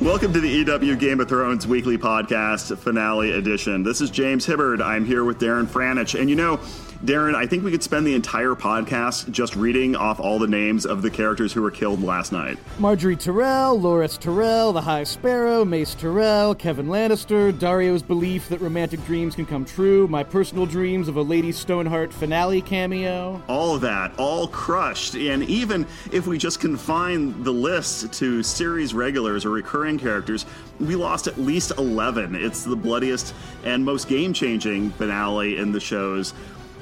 Welcome to the EW Game of Thrones weekly podcast, finale edition. This is James Hibbard. I'm here with Darren Franich. And you know, Darren, I think we could spend the entire podcast just reading off all the names of the characters who were killed last night. Margaery Tyrell, Loras Tyrell, the High Sparrow, Mace Tyrell, Kevan Lannister, Daario's belief that romantic dreams can come true, my personal dreams of a Lady Stoneheart finale cameo. All of that, all crushed. And even if we just confine the list to series regulars or recurring characters, we lost at least 11. It's the bloodiest and most game changing finale in the show's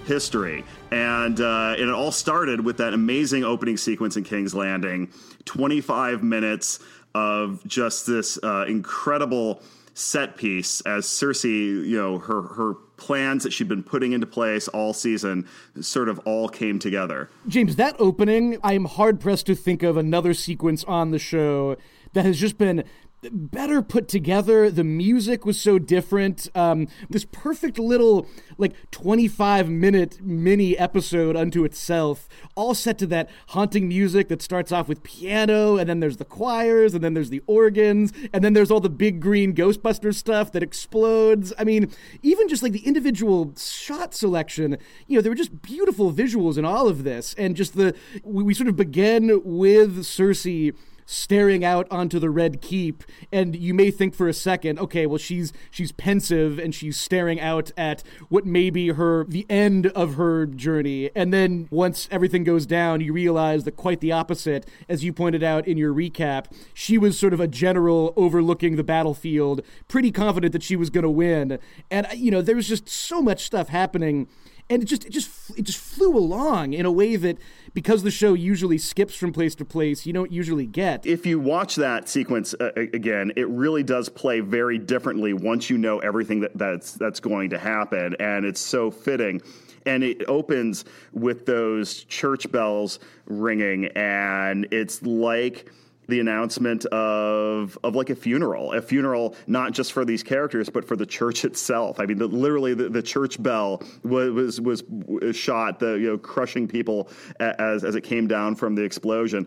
history. And, uh, and it all started with that amazing opening sequence in King's Landing 25 minutes of just this uh, incredible set piece as Cersei, you know, her, her plans that she'd been putting into place all season sort of all came together. James, that opening, I'm hard pressed to think of another sequence on the show that has just been better put together. The music was so different. Um, this perfect little, like, 25 minute mini episode unto itself, all set to that haunting music that starts off with piano, and then there's the choirs, and then there's the organs, and then there's all the big green Ghostbuster stuff that explodes. I mean, even just like the individual shot selection, you know, there were just beautiful visuals in all of this. And just the, we, we sort of begin with Cersei staring out onto the red keep and you may think for a second okay well she's she's pensive and she's staring out at what may be her the end of her journey. And then once everything goes down you realize that quite the opposite. As you pointed out in your recap she was sort of a general overlooking the battlefield pretty confident that she was going to win. And you know there was just so much stuff happening and it just it just it just flew along in a way that because the show usually skips from place to place you don't usually get. If you watch that sequence uh, again it really does play very differently once you know everything that, that's that's going to happen and it's so fitting. And it opens with those church bells ringing and it's like the announcement of of like a funeral, a funeral not just for these characters but for the church itself. I mean, the, literally the, the, church bell was, was was shot, the you know crushing people as as it came down from the explosion.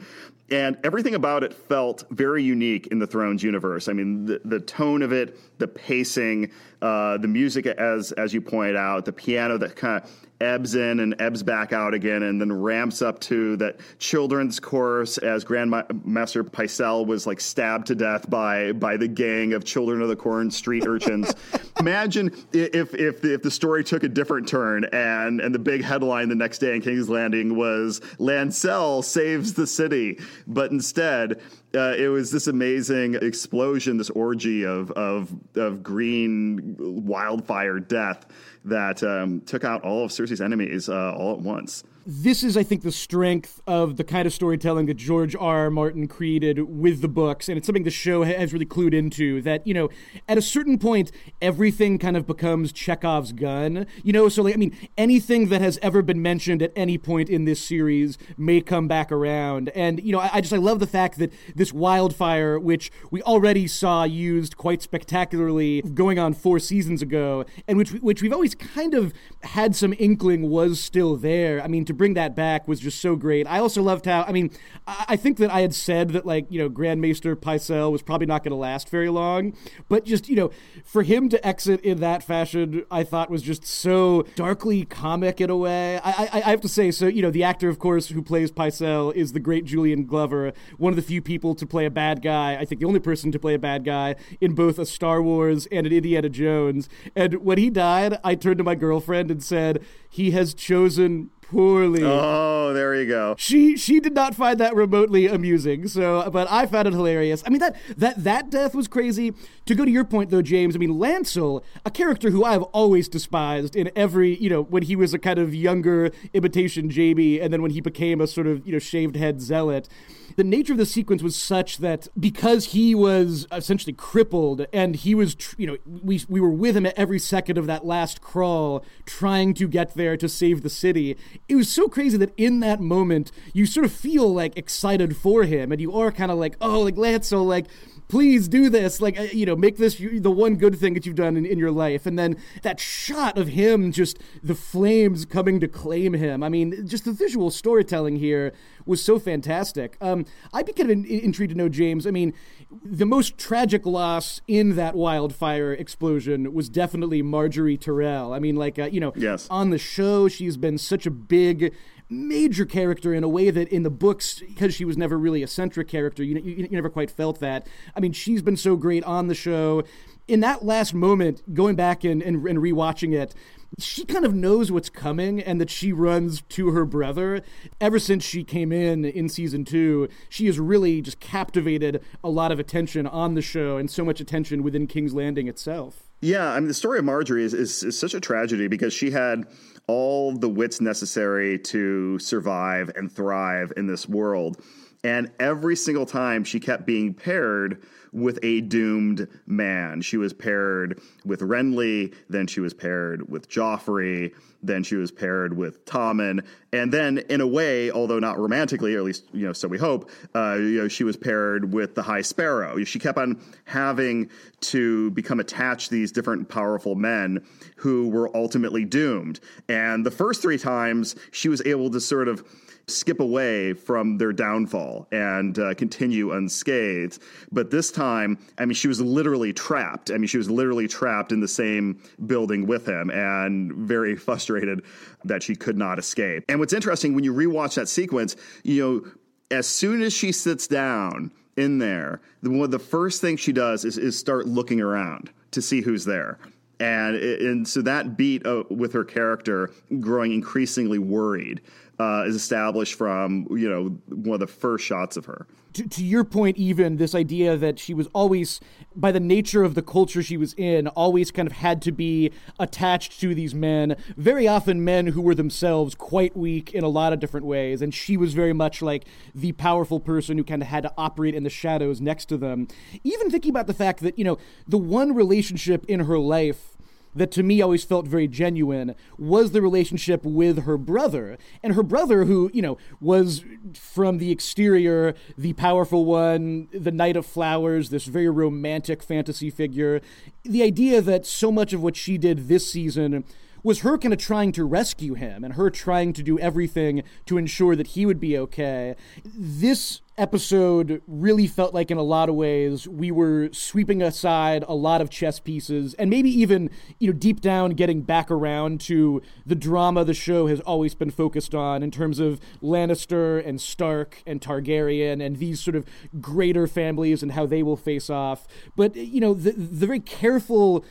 And everything about it felt very unique in the Thrones universe. I mean, the, the tone of it, the pacing, uh, the music, as as you pointed out, the piano that kind of ebbs in and ebbs back out again, and then ramps up to that children's chorus as Grandmaster Pycelle was like stabbed to death by by the gang of Children of the Corn street urchins. Imagine if if the, if the story took a different turn, and and the big headline the next day in King's Landing was Lancel saves the city, but instead uh, it was this amazing explosion, this orgy of of of green wildfire death that um, took out all of Cersei's enemies uh, all at once this is, I think, the strength of the kind of storytelling that George R. R. Martin created with the books, and it's something the show has really clued into. That you know, at a certain point, everything kind of becomes Chekhov's gun. You know, so like I mean, anything that has ever been mentioned at any point in this series may come back around. And you know, I, I just I love the fact that this wildfire, which we already saw used quite spectacularly going on four seasons ago, and which which we've always kind of had some inkling was still there. I mean to bring that back was just so great. I also loved how, I mean, I think that I had said that, like, you know, Grandmaster Pycelle was probably not going to last very long, but just, you know, for him to exit in that fashion, I thought was just so darkly comic in a way. I, I, I have to say, so, you know, the actor, of course, who plays Pycelle is the great Julian Glover, one of the few people to play a bad guy, I think the only person to play a bad guy in both a Star Wars and an Indiana Jones. And when he died, I turned to my girlfriend and said, he has chosen poorly. Oh, there you go. She she did not find that remotely amusing. So, but I found it hilarious. I mean that that that death was crazy. To go to your point though, James, I mean Lancel, a character who I've always despised in every, you know, when he was a kind of younger imitation Jaime and then when he became a sort of, you know, shaved head zealot the nature of the sequence was such that because he was essentially crippled and he was, you know, we, we were with him at every second of that last crawl trying to get there to save the city. It was so crazy that in that moment, you sort of feel like excited for him and you are kind of like, oh, like Lancel, like, please do this. Like, uh, you know, make this the one good thing that you've done in, in your life. And then that shot of him, just the flames coming to claim him. I mean, just the visual storytelling here was so fantastic. Um, I'd be kind of in, intrigued to know, James. I mean, the most tragic loss in that wildfire explosion was definitely Margaery Tyrell. I mean, like, uh, you know, yes. on the show, she's been such a big major character in a way that in the books, because she was never really a centric character, you, you, you never quite felt that. I mean, she's been so great on the show. In that last moment, going back and, and, and rewatching it, she kind of knows what's coming and that she runs to her brother. Ever since she came in in season two, she has really just captivated a lot of attention on the show and so much attention within King's Landing itself. Yeah, I mean, the story of Margaery is, is, is such a tragedy because she had all the wits necessary to survive and thrive in this world. And every single time she kept being paired with a doomed man. She was paired with Renly, then she was paired with Joffrey, then she was paired with Tommen, and then in a way, although not romantically, or at least you know, so we hope, uh, you know, she was paired with the High Sparrow. She kept on having to become attached to these different powerful men who were ultimately doomed. And the first three times, she was able to sort of skip away from their downfall and uh, continue unscathed. But this time, I mean, she was literally trapped. I mean, she was literally trapped in the same building with him and very frustrated that she could not escape. And what's interesting when you rewatch that sequence, you know, as soon as she sits down in there, the, one of the first things she does is, is start looking around to see who's there. And, and so that beat uh, with her character growing increasingly worried uh, is established from you know one of the first shots of her. To, to, your point, even this idea that she was always, by the nature of the culture she was in, always kind of had to be attached to these men. Very often, men who were themselves quite weak in a lot of different ways, and she was very much like the powerful person who kind of had to operate in the shadows next to them. Even thinking about the fact that you know the one relationship in her life that to me always felt very genuine was the relationship with her brother. And her brother, who, you know, was from the exterior, the powerful one, the Knight of Flowers, this very romantic fantasy figure. The idea that so much of what she did this season was her kind of trying to rescue him and her trying to do everything to ensure that he would be okay. This episode really felt like in a lot of ways we were sweeping aside a lot of chess pieces and maybe even you know deep down getting back around to the drama the show has always been focused on in terms of Lannister and Stark and Targaryen and these sort of greater families and how they will face off. But you know the the very careful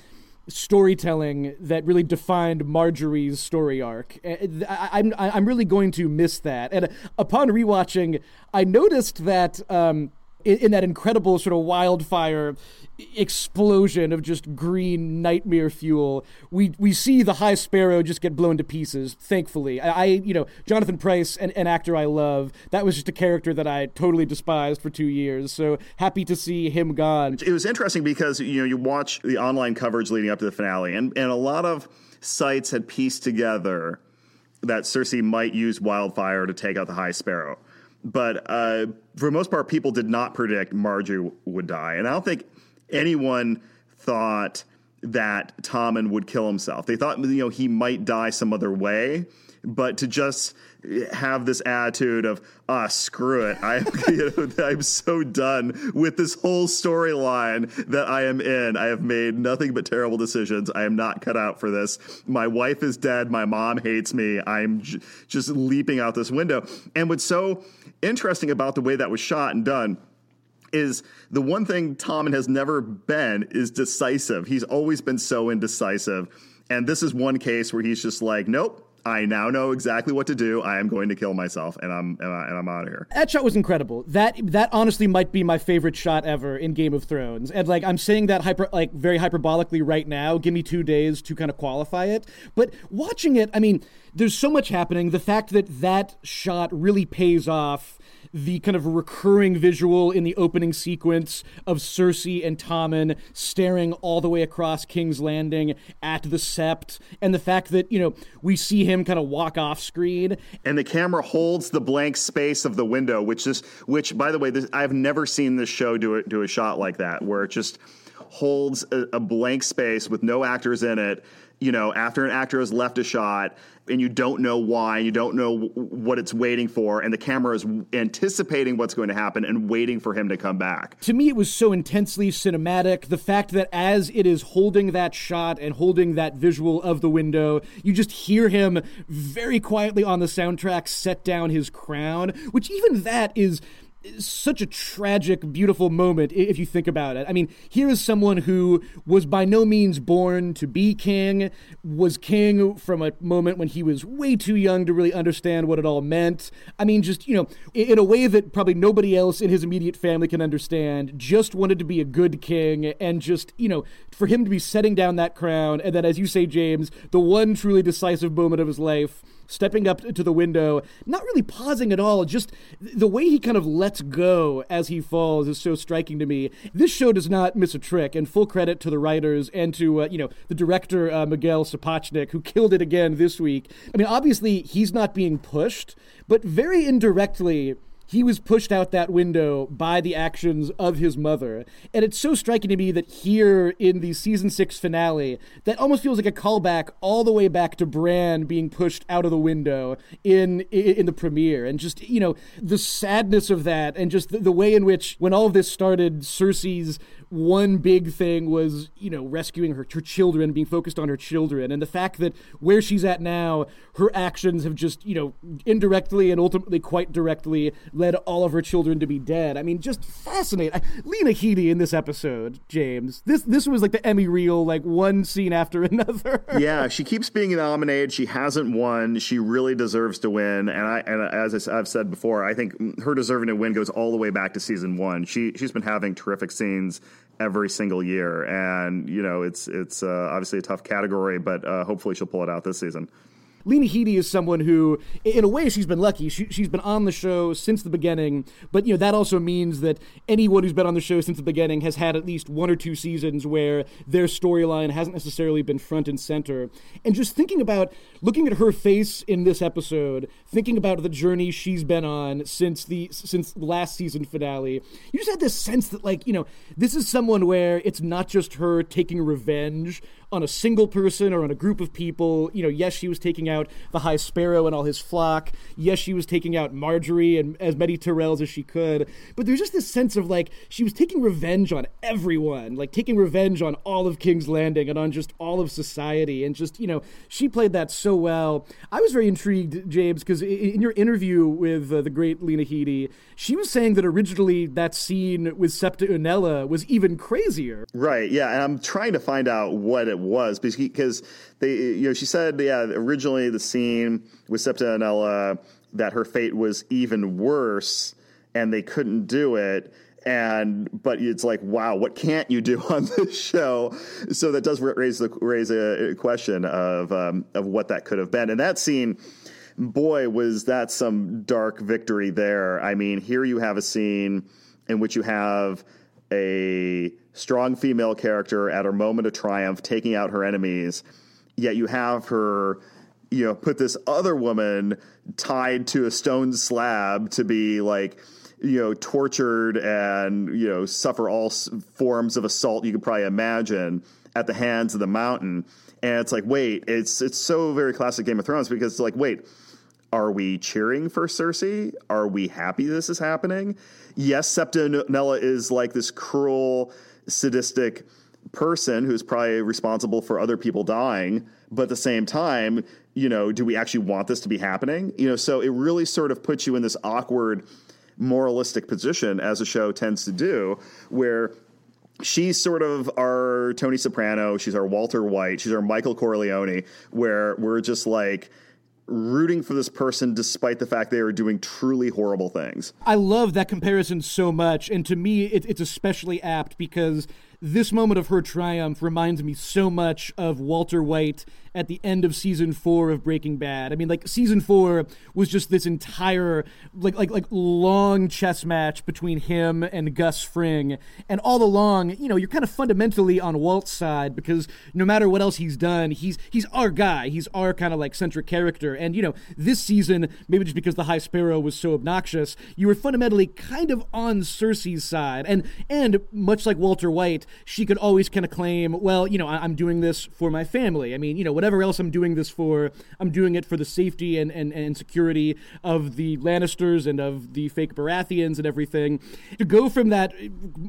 storytelling that really defined Margaery's story arc. I, am I'm, I'm really going to miss that. And upon rewatching, I noticed that um, in, in, that incredible sort of wildfire explosion of just green nightmare fuel, we we see the High Sparrow just get blown to pieces. Thankfully, I, I you know Jonathan Pryce, an, an, actor I love, that was just a character that I totally despised for two years. So happy to see him gone. It was interesting because you know you watch the online coverage leading up to the finale, and and a lot of sites had pieced together that Cersei might use wildfire to take out the High Sparrow. But uh, for the most part, people did not predict Margaery would die, and I don't think anyone thought that Tommen would kill himself. They thought you know he might die some other way, but to just have this attitude of ah screw it, I you know, I'm so done with this whole storyline that I am in. I have made nothing but terrible decisions. I am not cut out for this. My wife is dead. My mom hates me. I'm j- just leaping out this window. And what's so interesting about the way that was shot and done is the one thing Tommen has never been is decisive. He's always been so indecisive. And this is one case where he's just like, nope, I now know exactly what to do. I am going to kill myself, and I'm and, I, am out of here. That shot was incredible. That that honestly might be my favorite shot ever in Game of Thrones. And like I'm saying that hyper like very hyperbolically right now. Give me two days to kind of qualify it. But watching it, I mean there's so much happening. The fact that that shot really pays off the kind of recurring visual in the opening sequence of Cersei and Tommen staring all the way across King's Landing at the Sept, and the fact that, you know, we see him kind of walk off screen. And the camera holds the blank space of the window, which is, which, by the way, this, I've never seen this show do a, do a shot like that, where it just holds a, a blank space with no actors in it you know, after an actor has left a shot and you don't know why, you don't know what it's waiting for, and the camera is anticipating what's going to happen and waiting for him to come back. To me, it was so intensely cinematic. The fact that as it is holding that shot and holding that visual of the window, you just hear him very quietly on the soundtrack set down his crown, which even that is such a tragic, beautiful moment if you think about it. I mean, here is someone who was by no means born to be king, was king from a moment when he was way too young to really understand what it all meant. I mean, just, you know, in a way that probably nobody else in his immediate family can understand, just wanted to be a good king and just, you know, for him to be setting down that crown and then, as you say, James, the one truly decisive moment of his life stepping up to the window, not really pausing at all. Just the way he kind of lets go as he falls is so striking to me. This show does not miss a trick, and full credit to the writers and to uh, you know the director uh, Miguel Sapochnik who killed it again this week. I mean, obviously he's not being pushed, but very indirectly he was pushed out that window by the actions of his mother. And it's so striking to me that here in the season six finale, that almost feels like a callback all the way back to Bran being pushed out of the window in in, the premiere. And just, you know, the sadness of that and just the, the way in which when all of this started, Cersei's one big thing was, you know, rescuing her, her children, being focused on her children. And the fact that where she's at now, her actions have just, you know, indirectly and ultimately quite directly led all of her children to be dead. I mean, just fascinating. I, Lena Headey in this episode, James. This this was like the Emmy reel, like one scene after another. yeah, she keeps being nominated. She hasn't won. She really deserves to win. And I and as I've said before, I think her deserving to win goes all the way back to season one. She she's been having terrific scenes every single year. And you know, it's it's uh, obviously a tough category, but uh, hopefully she'll pull it out this season. Lena Headey is someone who, in a way, she's been lucky. She, has been on the show since the beginning, but you know that also means that anyone who's been on the show since the beginning has had at least one or two seasons where their storyline hasn't necessarily been front and center. And just thinking about looking at her face in this episode, thinking about the journey she's been on since the since last season finale, you just had this sense that like you know this is someone where it's not just her taking revenge on a single person or on a group of people. You know, yes, she was taking out the High Sparrow and all his flock. Yes, she was taking out Margaery and as many Tyrells as she could. But there's just this sense of like she was taking revenge on everyone, like taking revenge on all of King's Landing and on just all of society. And just, you know, she played that so well. I was very intrigued, James, because in your interview with uh, the great Lena Headey, she was saying that originally that scene with Septa Unella was even crazier. Right. Yeah. And I'm trying to find out what it was because they, you know, she said, yeah, originally the scene with Septa Unella that her fate was even worse and they couldn't do it. And but it's like wow what can't you do on this show? So that does raise the raise a question of um, of what that could have been. And that scene boy was that some dark victory there. I mean here you have a scene in which you have a strong female character at her moment of triumph, taking out her enemies. Yet you have her, you know, put this other woman tied to a stone slab to be like, you know, tortured and, you know, suffer all forms of assault you could probably imagine at the hands of the mountain. And it's like, wait, it's it's so very classic Game of Thrones because it's like, wait, are we cheering for Cersei? Are we happy this is happening? Yes, Septa Unella is like this cruel, sadistic person who's probably responsible for other people dying, but at the same time, you know, do we actually want this to be happening? You know, so it really sort of puts you in this awkward moralistic position as a show tends to do where she's sort of our Tony Soprano, she's our Walter White, she's our Michael Corleone, where we're just like rooting for this person despite the fact they are doing truly horrible things. I love that comparison so much. And to me, it, it's especially apt because this moment of her triumph reminds me so much of Walter White at the end of season four of Breaking Bad. I mean, like season four was just this entire like like like long chess match between him and Gus Fring, and all along, you know, you're kind of fundamentally on Walt's side because no matter what else he's done, he's he's our guy. He's our kind of like centric character. And you know, this season, maybe just because the High Sparrow was so obnoxious, you were fundamentally kind of on Cersei's side, and and much like Walter White, she could always kind of claim, well, you know, I, am doing this for my family. I mean, you know, whatever else I'm doing this for, I'm doing it for the safety and, and, and security of the Lannisters and of the fake Baratheons and everything. To go from that,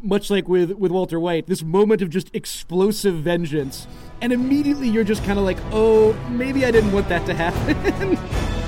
much like with, with Walter White, this moment of just explosive vengeance, and immediately you're just kind of like, oh, maybe I didn't want that to happen.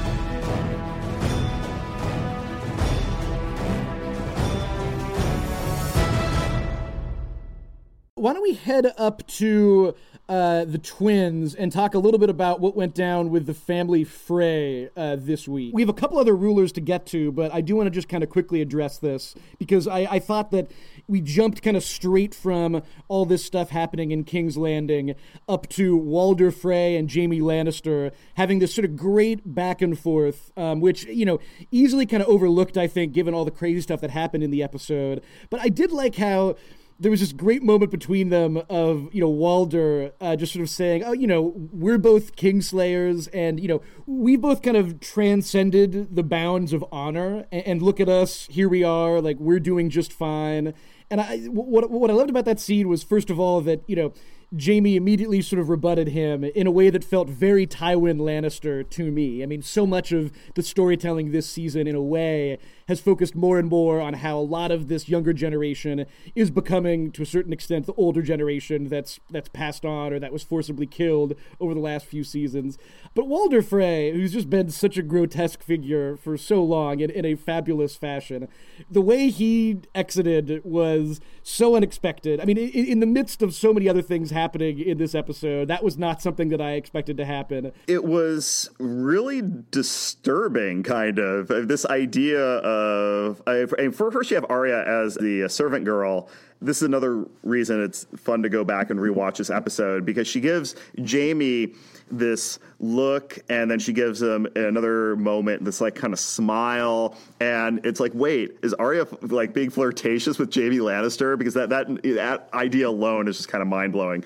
why don't we head up to uh, the twins and talk a little bit about what went down with the family Frey uh, this week. We have a couple other rulers to get to, but I do want to just kind of quickly address this because I, I thought that we jumped kind of straight from all this stuff happening in King's Landing up to Walder Frey and Jaime Lannister having this sort of great back and forth, um, which, you know, easily kind of overlooked, I think, given all the crazy stuff that happened in the episode. But I did like how there was this great moment between them of you know Walder uh, just sort of saying, "Oh, you know, we're both Kingslayers, and you know, we both kind of transcended the bounds of honor, and, and look at us, here we are, like we're doing just fine." And I, what what I loved about that scene was first of all that you know Jaime immediately sort of rebutted him in a way that felt very Tywin Lannister to me. I mean, so much of the storytelling this season, in a way, has focused more and more on how a lot of this younger generation is becoming, to a certain extent, the older generation that's that's passed on or that was forcibly killed over the last few seasons. But Walder Frey, who's just been such a grotesque figure for so long in, in a fabulous fashion, the way he exited was so unexpected. I mean, in, in the midst of so many other things happening in this episode, that was not something that I expected to happen. It was really disturbing, kind of. This idea of uh, for first you have Arya as the uh, servant girl. This is another reason it's fun to go back and rewatch this episode because she gives Jaime this look and then she gives him another moment this like kind of smile and it's like wait is Arya like being flirtatious with Jaime Lannister because that that that idea alone is just kind of mind-blowing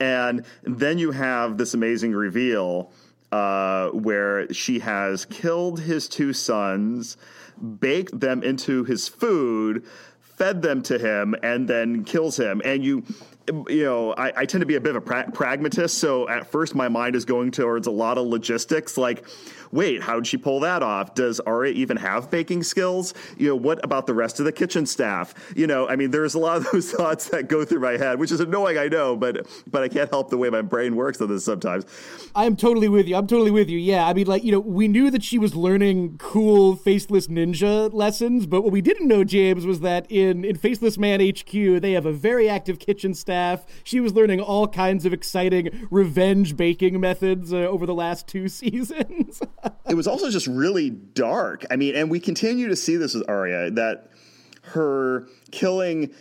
and then you have this amazing reveal uh, where she has killed his two sons baked them into his food, fed them to him, and then kills him. And you you know, I, I, tend to be a bit of a pra- pragmatist. So at first, my mind is going towards a lot of logistics. Like, wait, how did she pull that off? Does Arya even have baking skills? You know, what about the rest of the kitchen staff? You know, I mean, there's a lot of those thoughts that go through my head, which is annoying, I know, but but I can't help the way my brain works on this sometimes. I'm totally with you. I'm totally with you. Yeah, I mean, like you know, we knew that she was learning cool faceless ninja lessons, but what we didn't know, James, was that in in Faceless Man HQ, they have a very active kitchen staff staff. She was learning all kinds of exciting revenge baking methods uh, over the last two seasons. It was also just really dark. I mean, and we continue to see this with Arya that her killing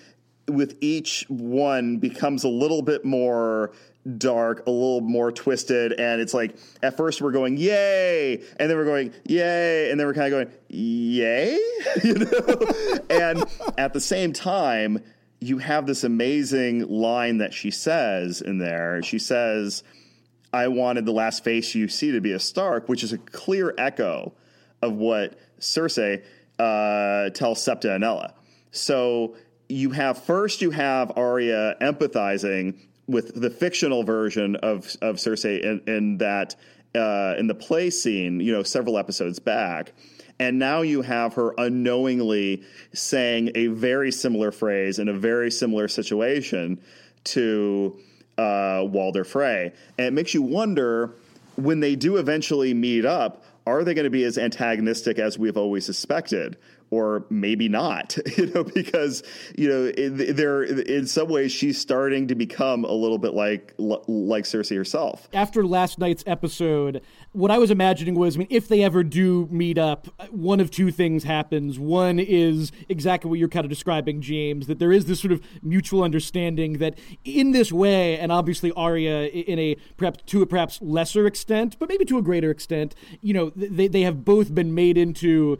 with each one becomes a little bit more dark, a little more twisted, and it's like at first we're going yay, and then we're going yay, and then we're kind of going yay, you know. and at the same time, you have this amazing line that she says in there. She says, I wanted the last face you see to be a Stark, which is a clear echo of what Cersei uh, tells Septa Unella. So you have first you have Arya empathizing with the fictional version of of Cersei in, in that uh, in the play scene, you know, several episodes back. And now you have her unknowingly saying a very similar phrase in a very similar situation to uh, Walder Frey. And it makes you wonder when they do eventually meet up, are they going to be as antagonistic as we've always suspected? Or maybe not, you know, because you know there in some ways she's starting to become a little bit like like Cersei herself. After last night's episode, what I was imagining was, I mean, if they ever do meet up, one of two things happens. One is exactly what you're kind of describing, James, that there is this sort of mutual understanding that in this way, and obviously Arya in a perhaps to a perhaps lesser extent, but maybe to a greater extent, you know, they they have both been made into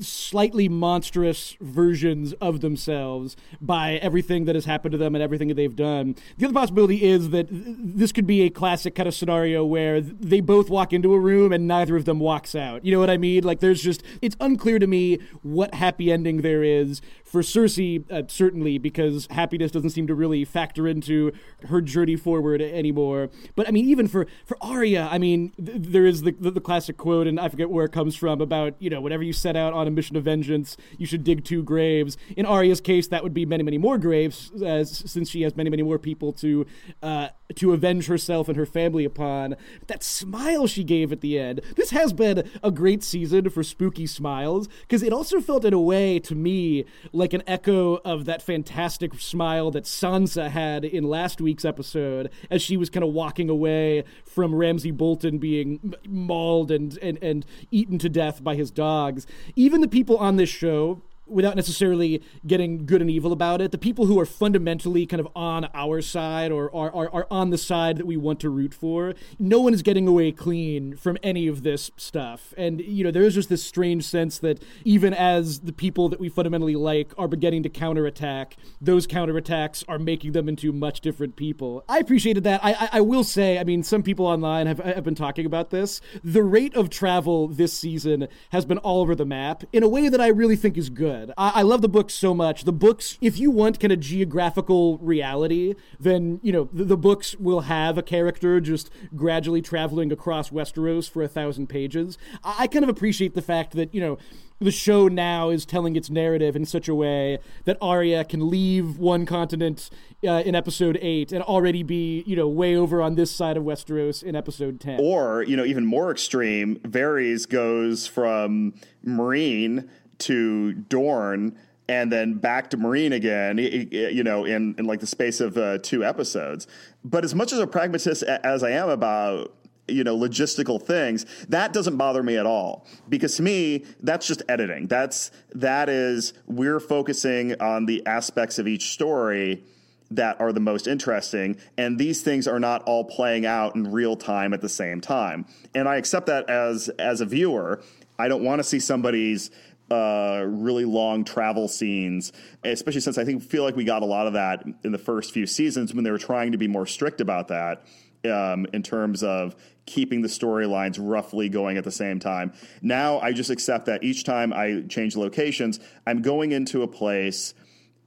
slightly monstrous versions of themselves by everything that has happened to them and everything that they've done. The other possibility is that this could be a classic kind of scenario where they both walk into a room and neither of them walks out. You know what I mean? Like there's just it's unclear to me what happy ending there is for Cersei, uh, certainly because happiness doesn't seem to really factor into her journey forward anymore. But I mean, even for for Arya, I mean, th- there is the, the, the classic quote, and I forget where it comes from about you know whatever you set out on a mission of vengeance, you should dig two graves. In Arya's case, that would be many many more graves, as since she has many many more people to uh, to avenge herself and her family upon. That smile she gave at the end. This has been a great season for spooky smiles because it also felt in a way to me like an echo of that fantastic smile that Sansa had in last week's episode as she was kind of walking away from Ramsay Bolton being mauled and, and, and eaten to death by his dogs. Even the people on this show without necessarily getting good and evil about it, the people who are fundamentally kind of on our side or are, are, are, on the side that we want to root for, no one is getting away clean from any of this stuff. And, you know, there is just this strange sense that even as the people that we fundamentally like are beginning to counterattack, those counterattacks are making them into much different people. I appreciated that. I, I, I will say, I mean, some people online have, have been talking about this. The rate of travel this season has been all over the map in a way that I really think is good I, I love the books so much. The books, if you want kind of geographical reality, then you know the, the books will have a character just gradually traveling across Westeros for a thousand pages. I, I kind of appreciate the fact that you know the show now is telling its narrative in such a way that Arya can leave one continent uh, in episode 8 and already be, you know, way over on this side of Westeros in episode 10. Or, you know, even more extreme, Varys goes from Meereen to Dorne and then back to Meereen again, you know, in, in like the space of uh, two episodes. But as much as a pragmatist as I am about you know logistical things that doesn't bother me at all. Because to me that's just editing. That's that is we're focusing on the aspects of each story that are the most interesting and these things are not all playing out in real time at the same time. And i accept that as as a viewer. I don't want to see somebody's uh, really long travel scenes, especially since I think feel like we got a lot of that in the first few seasons when they were trying to be more strict about that um, in terms of keeping the storylines roughly going at the same time. Now I just accept that each time I change locations, I'm going into a place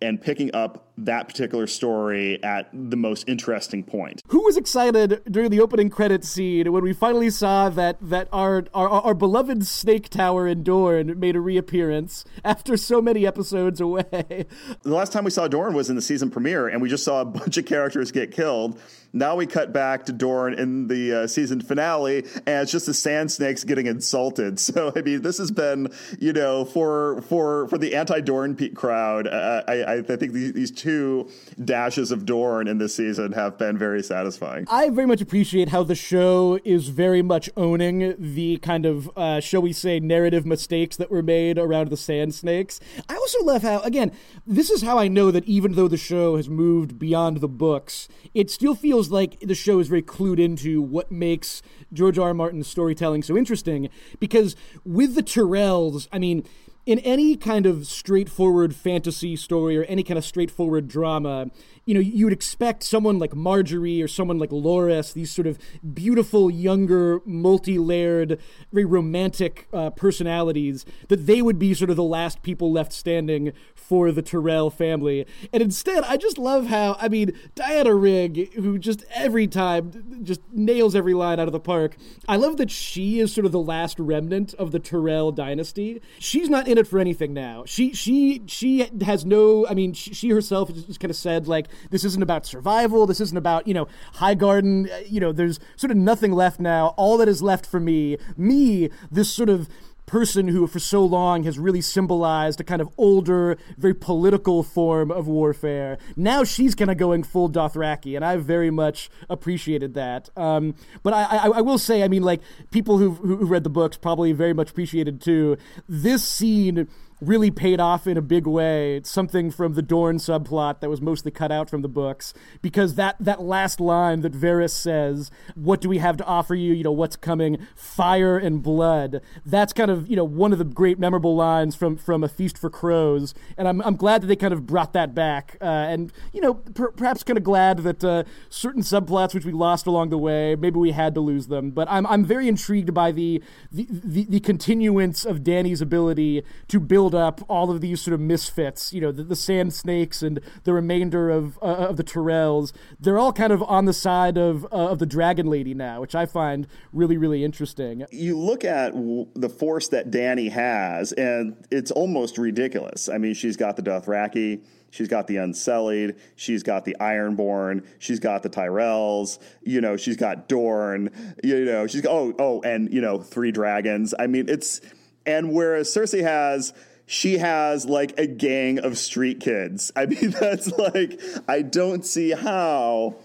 and picking up that particular story at the most interesting point. Who was excited during the opening credit scene when we finally saw that that our our, our beloved Snake Tower in Dorne made a reappearance after so many episodes away? The last time we saw Dorne was in the season premiere, and we just saw a bunch of characters get killed. Now we cut back to Dorne in the uh, season finale, and it's just the Sand Snakes getting insulted. So I mean, this has been you know for for for the anti Dorne crowd. Uh, I I think these two two dashes of Dorne in this season have been very satisfying. I very much appreciate how the show is very much owning the kind of, uh, shall we say, narrative mistakes that were made around the Sand Snakes. I also love how, again, this is how I know that even though the show has moved beyond the books, it still feels like the show is very clued into what makes George R. R. Martin's storytelling so interesting. Because with the Tyrells, I mean, in any kind of straightforward fantasy story or any kind of straightforward drama, you know, you would expect someone like Margaery or someone like Loras, these sort of beautiful, younger, multi layered, very romantic uh, personalities, that they would be sort of the last people left standing for the Tyrell family. And instead, I just love how, I mean, Diana Rigg, who just every time just nails every line out of the park, I love that she is sort of the last remnant of the Tyrell dynasty. She's not in it for anything now. She, she, she has no, I mean, she, she herself just kind of said, like, this isn't about survival. This isn't about, you know, Highgarden. you know, there's sort of nothing left now. All that is left for me, me, this sort of person who for so long has really symbolized a kind of older, very political form of warfare. Now she's kind of going full Dothraki, and I very much appreciated that. Um, but I, I, I, will say, I mean, like people who who read the books probably very much appreciated too. This scene really paid off in a big way. It's something from the Dorne subplot that was mostly cut out from the books because that that last line that Varys says, "What do we have to offer you? You know, what's coming? Fire and blood." That's kind of you know one of the great memorable lines from from A Feast for Crows, and I'm I'm glad that they kind of brought that back, uh, and you know per- perhaps kind of glad that uh, certain subplots which we lost along the way, maybe we had to lose them, but I'm I'm very intrigued by the the, the, the continuance of Dany's ability to build build up all of these sort of misfits, you know, the, the sand snakes and the remainder of uh, of the Tyrells. They're all kind of on the side of uh, of the Dragon Lady now, which I find really really interesting. You look at the force that Dany has, and it's almost ridiculous. I mean, she's got the Dothraki. She's got the Unsullied. She's got the Ironborn. She's got the Tyrells. You know, she's got Dorne. You know, she's oh oh, and you know, three dragons. I mean, it's and whereas Cersei has she has like a gang of street kids. I mean, that's like, I don't see how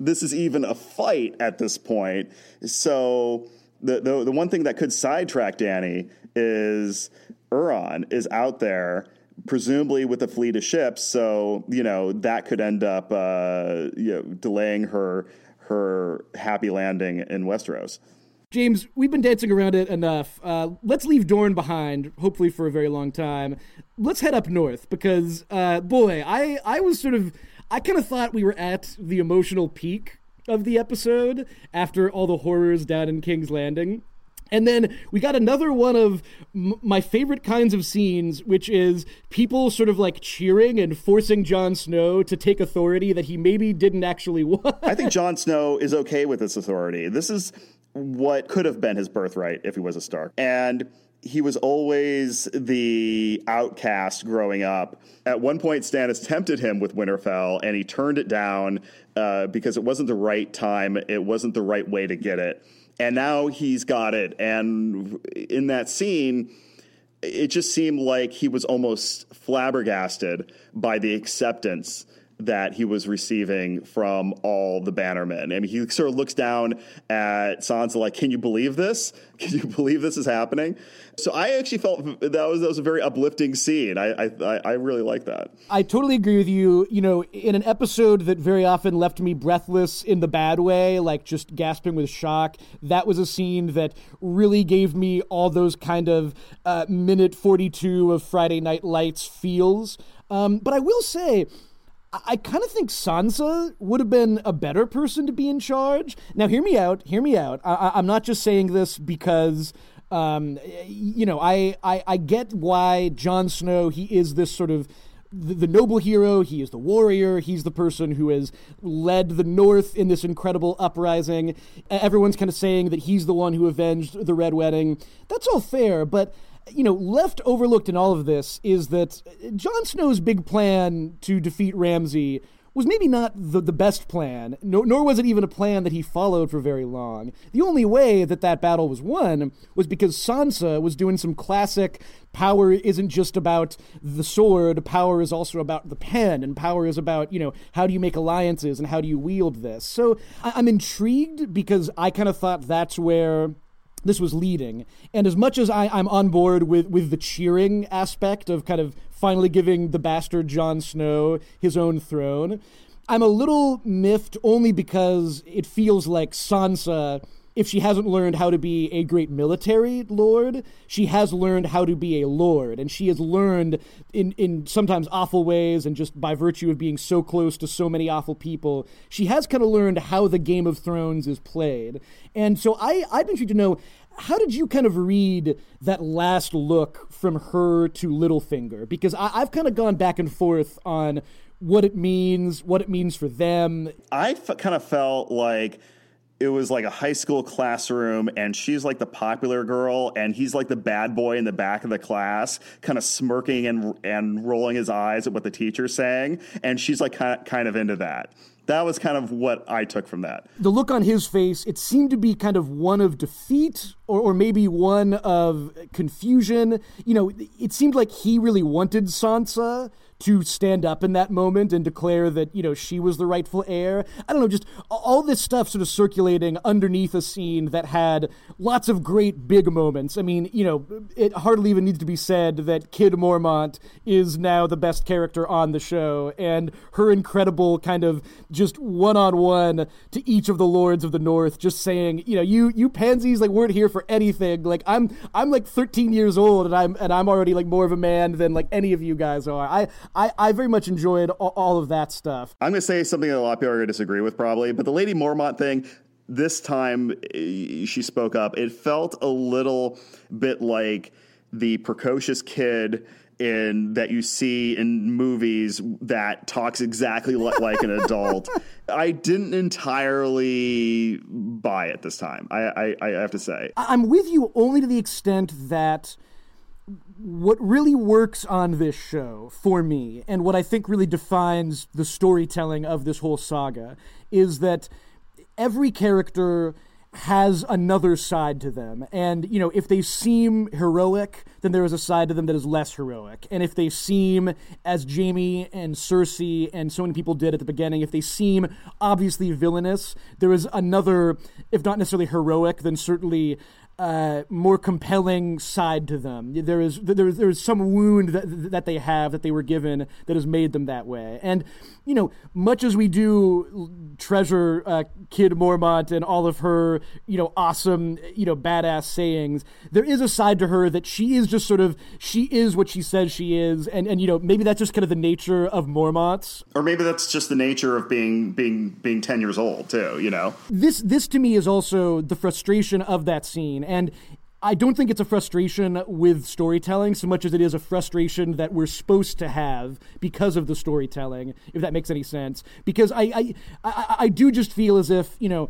this is even a fight at this point. So, the, the, the one thing that could sidetrack Dany is Euron is out there presumably with a fleet of ships. So you know that could end up uh, you know, delaying her her happy landing in Westeros. James, we've been dancing around it enough. Uh, let's leave Dorne behind, hopefully for a very long time. Let's head up north because, uh, boy, I, I was sort of, I kind of thought we were at the emotional peak of the episode after all the horrors down in King's Landing. And then we got another one of m- my favorite kinds of scenes, which is people sort of like cheering and forcing Jon Snow to take authority that he maybe didn't actually want. I think Jon Snow is okay with this authority. This is what could have been his birthright if he was a Stark. And he was always the outcast growing up. At one point, Stannis tempted him with Winterfell, and he turned it down uh, because it wasn't the right time. It wasn't the right way to get it. And now he's got it. And in that scene, it just seemed like he was almost flabbergasted by the acceptance that he was receiving from all the bannermen. I mean, he sort of looks down at Sansa like, "Can you believe this? Can you believe this is happening?" So I actually felt that was that was a very uplifting scene. I I, I really like that. I totally agree with you. You know, in an episode that very often left me breathless in the bad way, like just gasping with shock, that was a scene that really gave me all those kind of uh, minute forty two of Friday Night Lights feels. Um, but I will say I kind of think Sansa would have been a better person to be in charge. Now, hear me out. Hear me out. I, am not just saying this because, um, you know, I, I, I get why Jon Snow he is this sort of the, the, noble hero. He is the warrior. He's the person who has led the North in this incredible uprising. Everyone's kind of saying that he's the one who avenged the Red Wedding. That's all fair, but you know, left overlooked in all of this is that Jon Snow's big plan to defeat Ramsay was maybe not the, the best plan, nor, nor was it even a plan that he followed for very long. The only way that that battle was won was because Sansa was doing some classic power isn't just about the sword, power is also about the pen, and power is about, you know, how do you make alliances and how do you wield this. So I, I'm intrigued because I kind of thought that's where this was leading. And as much as I, I'm on board with, with the cheering aspect of kind of finally giving the bastard Jon Snow his own throne, I'm a little miffed only because it feels like Sansa if she hasn't learned how to be a great military lord, she has learned how to be a lord. And she has learned in, in sometimes awful ways and just by virtue of being so close to so many awful people, she has kind of learned how the Game of Thrones is played. And so I, I'd be interested to know how did you kind of read that last look from her to Littlefinger? Because I, have kind of gone back and forth on what it means, what it means for them. I f- kind of felt like it was like a high school classroom and she's like the popular girl and he's like the bad boy in the back of the class kind of smirking and and rolling his eyes at what the teacher's saying and she's like kind of, kind of into that that was kind of what I took from that. The look on his face, it seemed to be kind of one of defeat or, or maybe one of confusion. You know, it seemed like he really wanted Sansa to stand up in that moment and declare that, you know, she was the rightful heir. I don't know, just all this stuff sort of circulating underneath a scene that had lots of great big moments. I mean, you know, it hardly even needs to be said that Kid Mormont is now the best character on the show and her incredible kind of just one-on-one to each of the lords of the north just saying, you know, you you pansies like weren't here for anything. Like I'm I'm like 13 years old and I'm and I'm already like more of a man than like any of you guys are. I I, I very much enjoyed all, all of that stuff. I'm to say something that a lot of people are to disagree with, probably, but the Lady Mormont thing, this time eh, she spoke up. It felt a little bit like the precocious kid in that you see in movies that talks exactly like an adult. I didn't entirely buy it this time. I, I, I have to say. I'm with you only to the extent that what really works on this show for me, and what I think really defines the storytelling of this whole saga, is that every character has another side to them. And, you know, if they seem heroic, then there is a side to them that is less heroic. And if they seem, as Jaime and Cersei and so many people did at the beginning, if they seem obviously villainous, there is another, if not necessarily heroic, then certainly uh, more compelling side to them. There is there is there is some wound that that they have that they were given that has made them that way. And you know, much as we do treasure uh, Kid Mormont and all of her, you know, awesome, you know, badass sayings, there is a side to her that she is just sort of she is what she says she is, and and you know maybe that's just kind of the nature of Mormonts, or maybe that's just the nature of being being being ten years old too. You know, this this to me is also the frustration of that scene, and I don't think it's a frustration with storytelling so much as it is a frustration that we're supposed to have because of the storytelling, if that makes any sense. Because I, I, I, I do just feel as if, you know,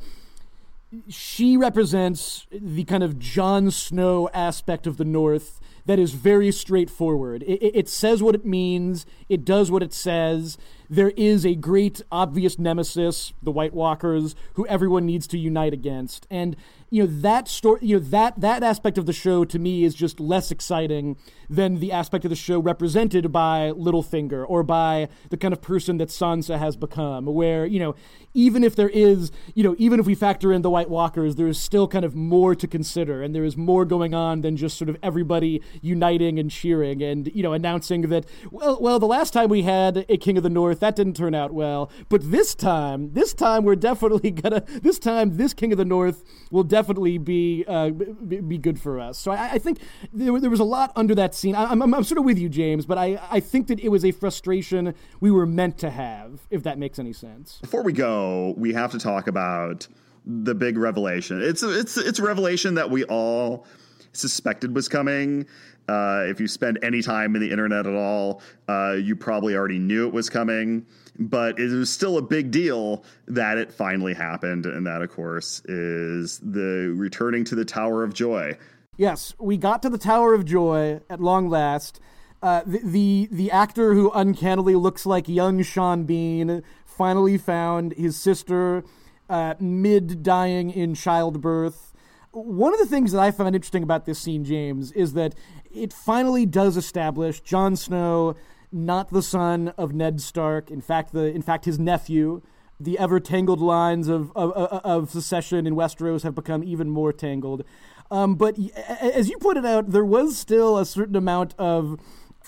she represents the kind of Jon Snow aspect of the North that is very straightforward. It, it, says what it means, it does what it says. There is a great obvious nemesis, the White Walkers, who everyone needs to unite against. And you know that story you know that that aspect of the show to me is just less exciting than the aspect of the show represented by Littlefinger or by the kind of person that Sansa has become where you know even if there is you know even if we factor in the White Walkers there is still kind of more to consider and there is more going on than just sort of everybody uniting and cheering and you know announcing that well well the last time we had a King of the North that didn't turn out well but this time this time we're definitely gonna this time this King of the North will definitely definitely be uh, be good for us. So I, I think there, there, was a lot under that scene. I, am I'm, I'm sort of with you, James, but I, I think that it was a frustration we were meant to have, if that makes any sense. Before we go, we have to talk about the big revelation. It's a, it's it's a revelation that we all suspected was coming. Uh, if you spend any time in the internet at all, uh, you probably already knew it was coming but it was still a big deal that it finally happened. And that, of course, is the returning to the Tower of Joy. Yes, we got to the Tower of Joy at long last. Uh, the, the, the actor who uncannily looks like young Sean Bean finally found his sister uh, mid dying in childbirth. One of the things that I found interesting about this scene, James, is that it finally does establish Jon Snow not the son of Ned Stark. In fact, the in fact his nephew. The ever tangled lines of, of, of secession in Westeros have become even more tangled. Um, but as you pointed out, there was still a certain amount of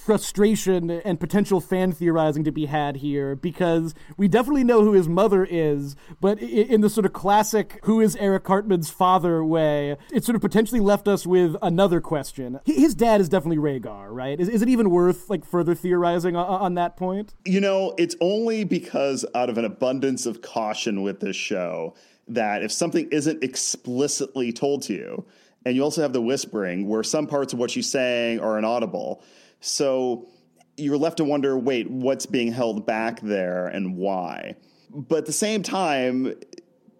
frustration and potential fan theorizing to be had here because we definitely know who his mother is, but in the sort of classic who is Eric Cartman's father way, it sort of potentially left us with another question. His dad is definitely Rhaegar, right? Is, is it even worth like further theorizing on, on that point? You know, it's only because out of an abundance of caution with this show that if something isn't explicitly told to you, and you also have the whispering where some parts of what she's saying are inaudible so you're left to wonder wait, what's being held back there and why? But at the same time,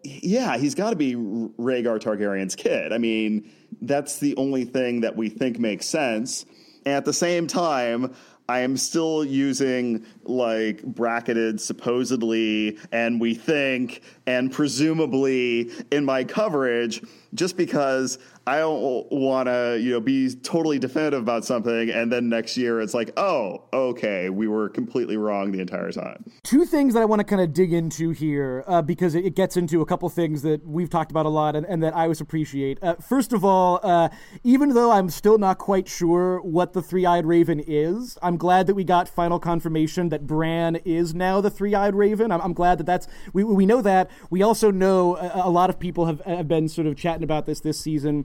yeah, he's got to be Rhaegar Targaryen's kid. I mean, that's the only thing that we think makes sense. And at the same time, I am still using like bracketed supposedly and we think and presumably in my coverage just because I don't want to, you know, be totally definitive about something, and then next year it's like, oh, okay, we were completely wrong the entire time. Two things that I want to kind of dig into here, uh, because it, gets into a couple things that we've talked about a lot and, and that I always appreciate. Uh, first of all, uh, even though I'm still not quite sure what the three-eyed raven is, I'm glad that we got final confirmation that Bran is now the three-eyed raven. I'm, I'm glad that that's we we know that. We also know a, a lot of people have have been sort of chatting about this this season.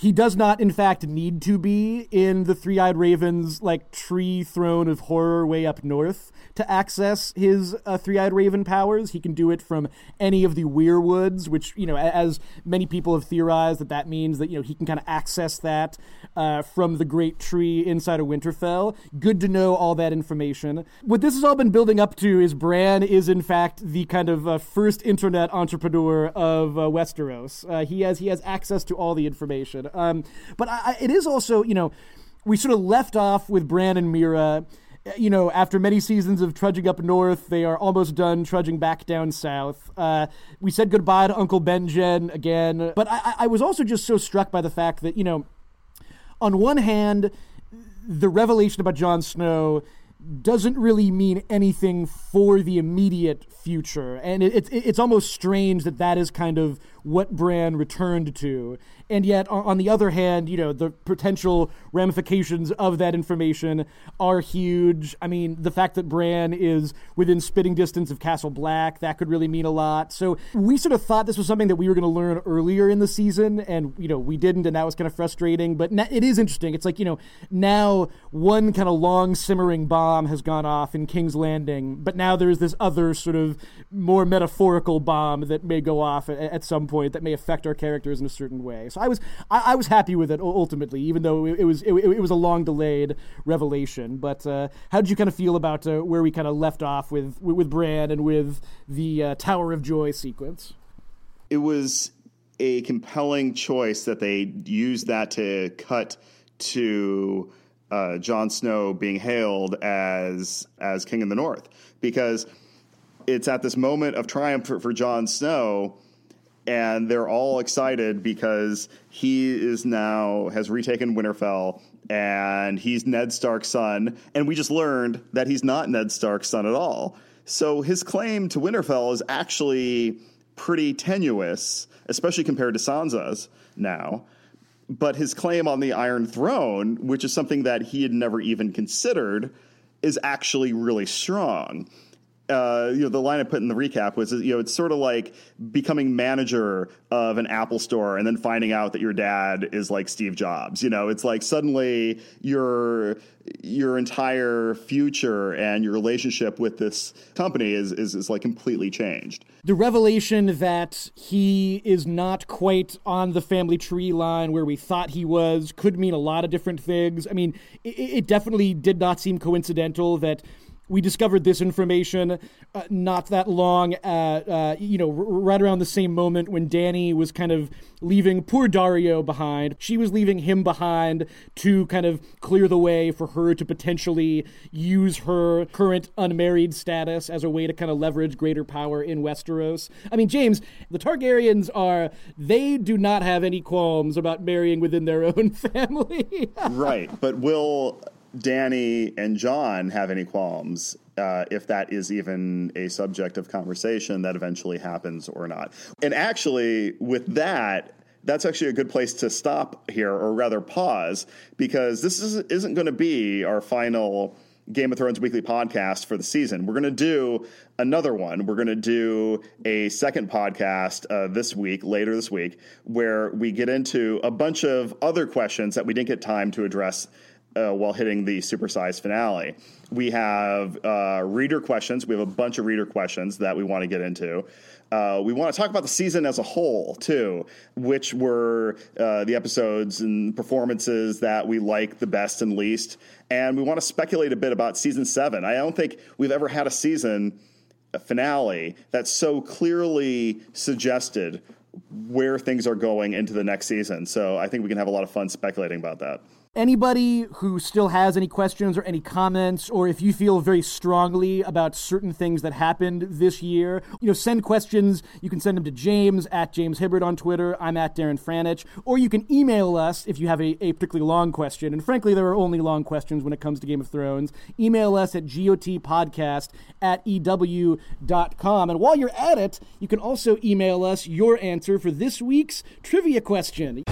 He does not, in fact, need to be in the Three Eyed Raven's like tree throne of horror way up north to access his uh, Three Eyed Raven powers. He can do it from any of the Weirwoods, which you know, as many people have theorized, that that means that you know he can kind of access that uh, from the Great Tree inside of Winterfell. Good to know all that information. What this has all been building up to is Bran is in fact the kind of uh, first internet entrepreneur of uh, Westeros. Uh, he has he has access to all the information. Um, but I, it is also you know we sort of left off with Bran and Meera. you know, after many seasons of trudging up north, they are almost done trudging back down south. Uh, we said goodbye to Uncle Benjen again, but I, I was also just so struck by the fact that, you know, on one hand, the revelation about Jon Snow doesn't really mean anything for the immediate future, and it, it, it's almost strange that that is kind of what Bran returned to. And yet, on the other hand, you know, the potential ramifications of that information are huge. I mean, the fact that Bran is within spitting distance of Castle Black, that could really mean a lot. So we sort of thought this was something that we were going to learn earlier in the season, and, you know, we didn't, and that was kind of frustrating. But it is interesting. It's like, you know, now one kind of long simmering bomb has gone off in King's Landing, but now there's this other sort of more metaphorical bomb that may go off at, at some point that may affect our characters in a certain way. So I was I, I was happy with it ultimately, even though it, was it, it, was a long delayed revelation. But uh, how did you kind of feel about uh, where we kind of left off with with Bran and with the uh, Tower of Joy sequence? It was a compelling choice that they used that to cut to uh, Jon Snow being hailed as as King in the North because it's at this moment of triumph for, for Jon Snow and they're all excited because he is now has retaken Winterfell and he's Ned Stark's son and we just learned that he's not Ned Stark's son at all. So his claim to Winterfell is actually pretty tenuous, especially compared to Sansa's now. But his claim on the Iron Throne, which is something that he had never even considered, is actually really strong uh, you know, the line I put in the recap was, you know, it's sort of like becoming manager of an Apple store and then finding out that your dad is like Steve Jobs. You know, it's like suddenly your your entire future and your relationship with this company is, is, is like completely changed. The revelation that he is not quite on the family tree line where we thought he was could mean a lot of different things. I mean, it, it definitely did not seem coincidental that we discovered this information uh, not that long, at, uh, you know, r- right around the same moment when Dany was kind of leaving poor Daario behind. She was leaving him behind to kind of clear the way for her to potentially use her current unmarried status as a way to kind of leverage greater power in Westeros. I mean, James, the Targaryens are, they do not have any qualms about marrying within their own family. right. But will Dany and Jon have any qualms uh, if that is even a subject of conversation that eventually happens or not. And actually, with that, that's actually a good place to stop here, or rather pause, because this is, isn't going to be our final Game of Thrones weekly podcast for the season. We're going to do another one. We're going to do a second podcast uh, this week, later this week, where we get into a bunch of other questions that we didn't get time to address uh, while hitting the supersized finale. We have uh, reader questions. We have a bunch of reader questions that we want to get into. Uh, we want to talk about the season as a whole, too, which were uh, the episodes and performances that we like the best and least. And we want to speculate a bit about season seven. I don't think we've ever had a season a finale that so clearly suggested where things are going into the next season. So I think we can have a lot of fun speculating about that. Anybody who still has any questions or any comments, or if you feel very strongly about certain things that happened this year, you know, send questions. You can send them to James at James Hibberd on Twitter. I'm at Darren Franich. Or you can email us if you have a, a particularly long question. And frankly, there are only long questions when it comes to Game of Thrones. Email us at gotpodcast at ew.com. And while you're at it, you can also email us your answer for this week's trivia question.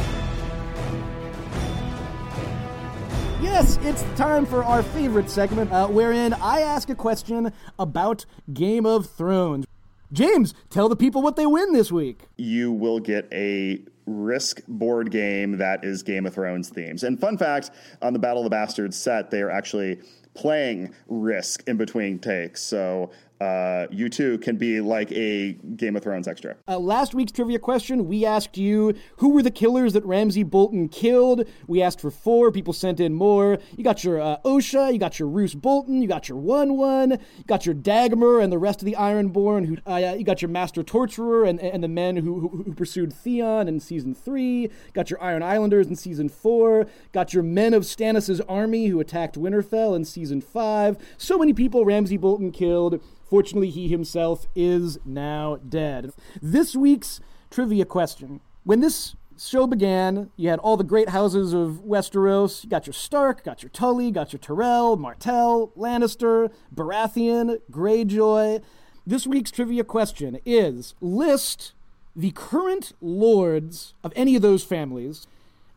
Yes, it's time for our favorite segment, uh, wherein I ask a question about Game of Thrones. James, tell the people what they win this week. You will get a Risk board game that is Game of Thrones themes. And fun fact on the Battle of the Bastards set, they are actually playing Risk in between takes. So uh, you too can be like a Game of Thrones extra. Uh, last week's trivia question, we asked you who were the killers that Ramsay Bolton killed. We asked for four. People sent in more. You got your uh, Osha, you got your Roose Bolton, you got your Wun Wun, you got your Dagmer and the rest of the Ironborn. Who uh, you got your Master Torturer and, and the men who, who, who pursued Theon in season three. Got your Iron Islanders in season four. Got your men of Stannis' army who attacked Winterfell in season five. So many people Ramsay Bolton killed. Fortunately, he himself is now dead. This week's trivia question. When this show began, you had all the great houses of Westeros. You got your Stark, got your Tully, got your Tyrell, Martell, Lannister, Baratheon, Greyjoy. This week's trivia question is list the current lords of any of those families.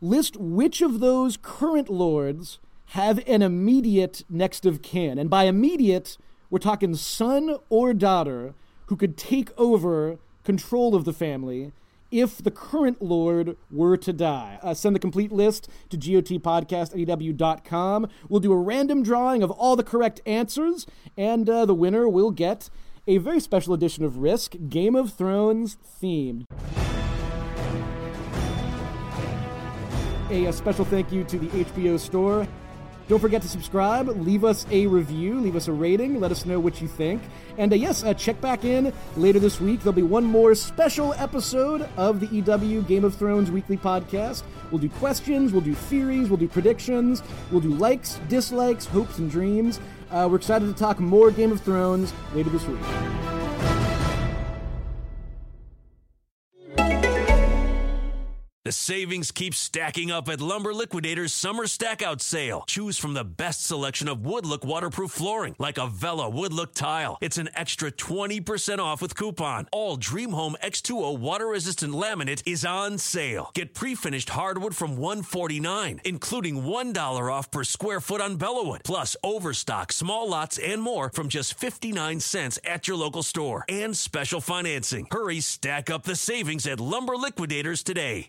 List which of those current lords have an immediate next of kin. And by immediate, we're talking son or daughter who could take over control of the family if the current lord were to die. Uh, send the complete list to gotpodcast.ew.com. We'll do a random drawing of all the correct answers, and uh, the winner will get a very special edition of Risk, Game of Thrones themed. A, a special thank you to the HBO store. Don't forget to subscribe, leave us a review, leave us a rating, let us know what you think. And uh, yes, uh, check back in later this week. There'll be one more special episode of the EW Game of Thrones weekly podcast. We'll do questions, we'll do theories, we'll do predictions, we'll do likes, dislikes, hopes, and dreams. Uh, we're excited to talk more Game of Thrones later this week. The savings keep stacking up at Lumber Liquidators Summer Stackout Sale. Choose from the best selection of wood-look waterproof flooring, like Avella wood-look tile. It's an extra 20% off with coupon. All Dream Home X2O water-resistant laminate is on sale. Get pre-finished hardwood from 149, including $1 off per square foot on Bellawood. Plus overstock, small lots, and more from just 59 cents at your local store. And special financing. Hurry, stack up the savings at Lumber Liquidators today.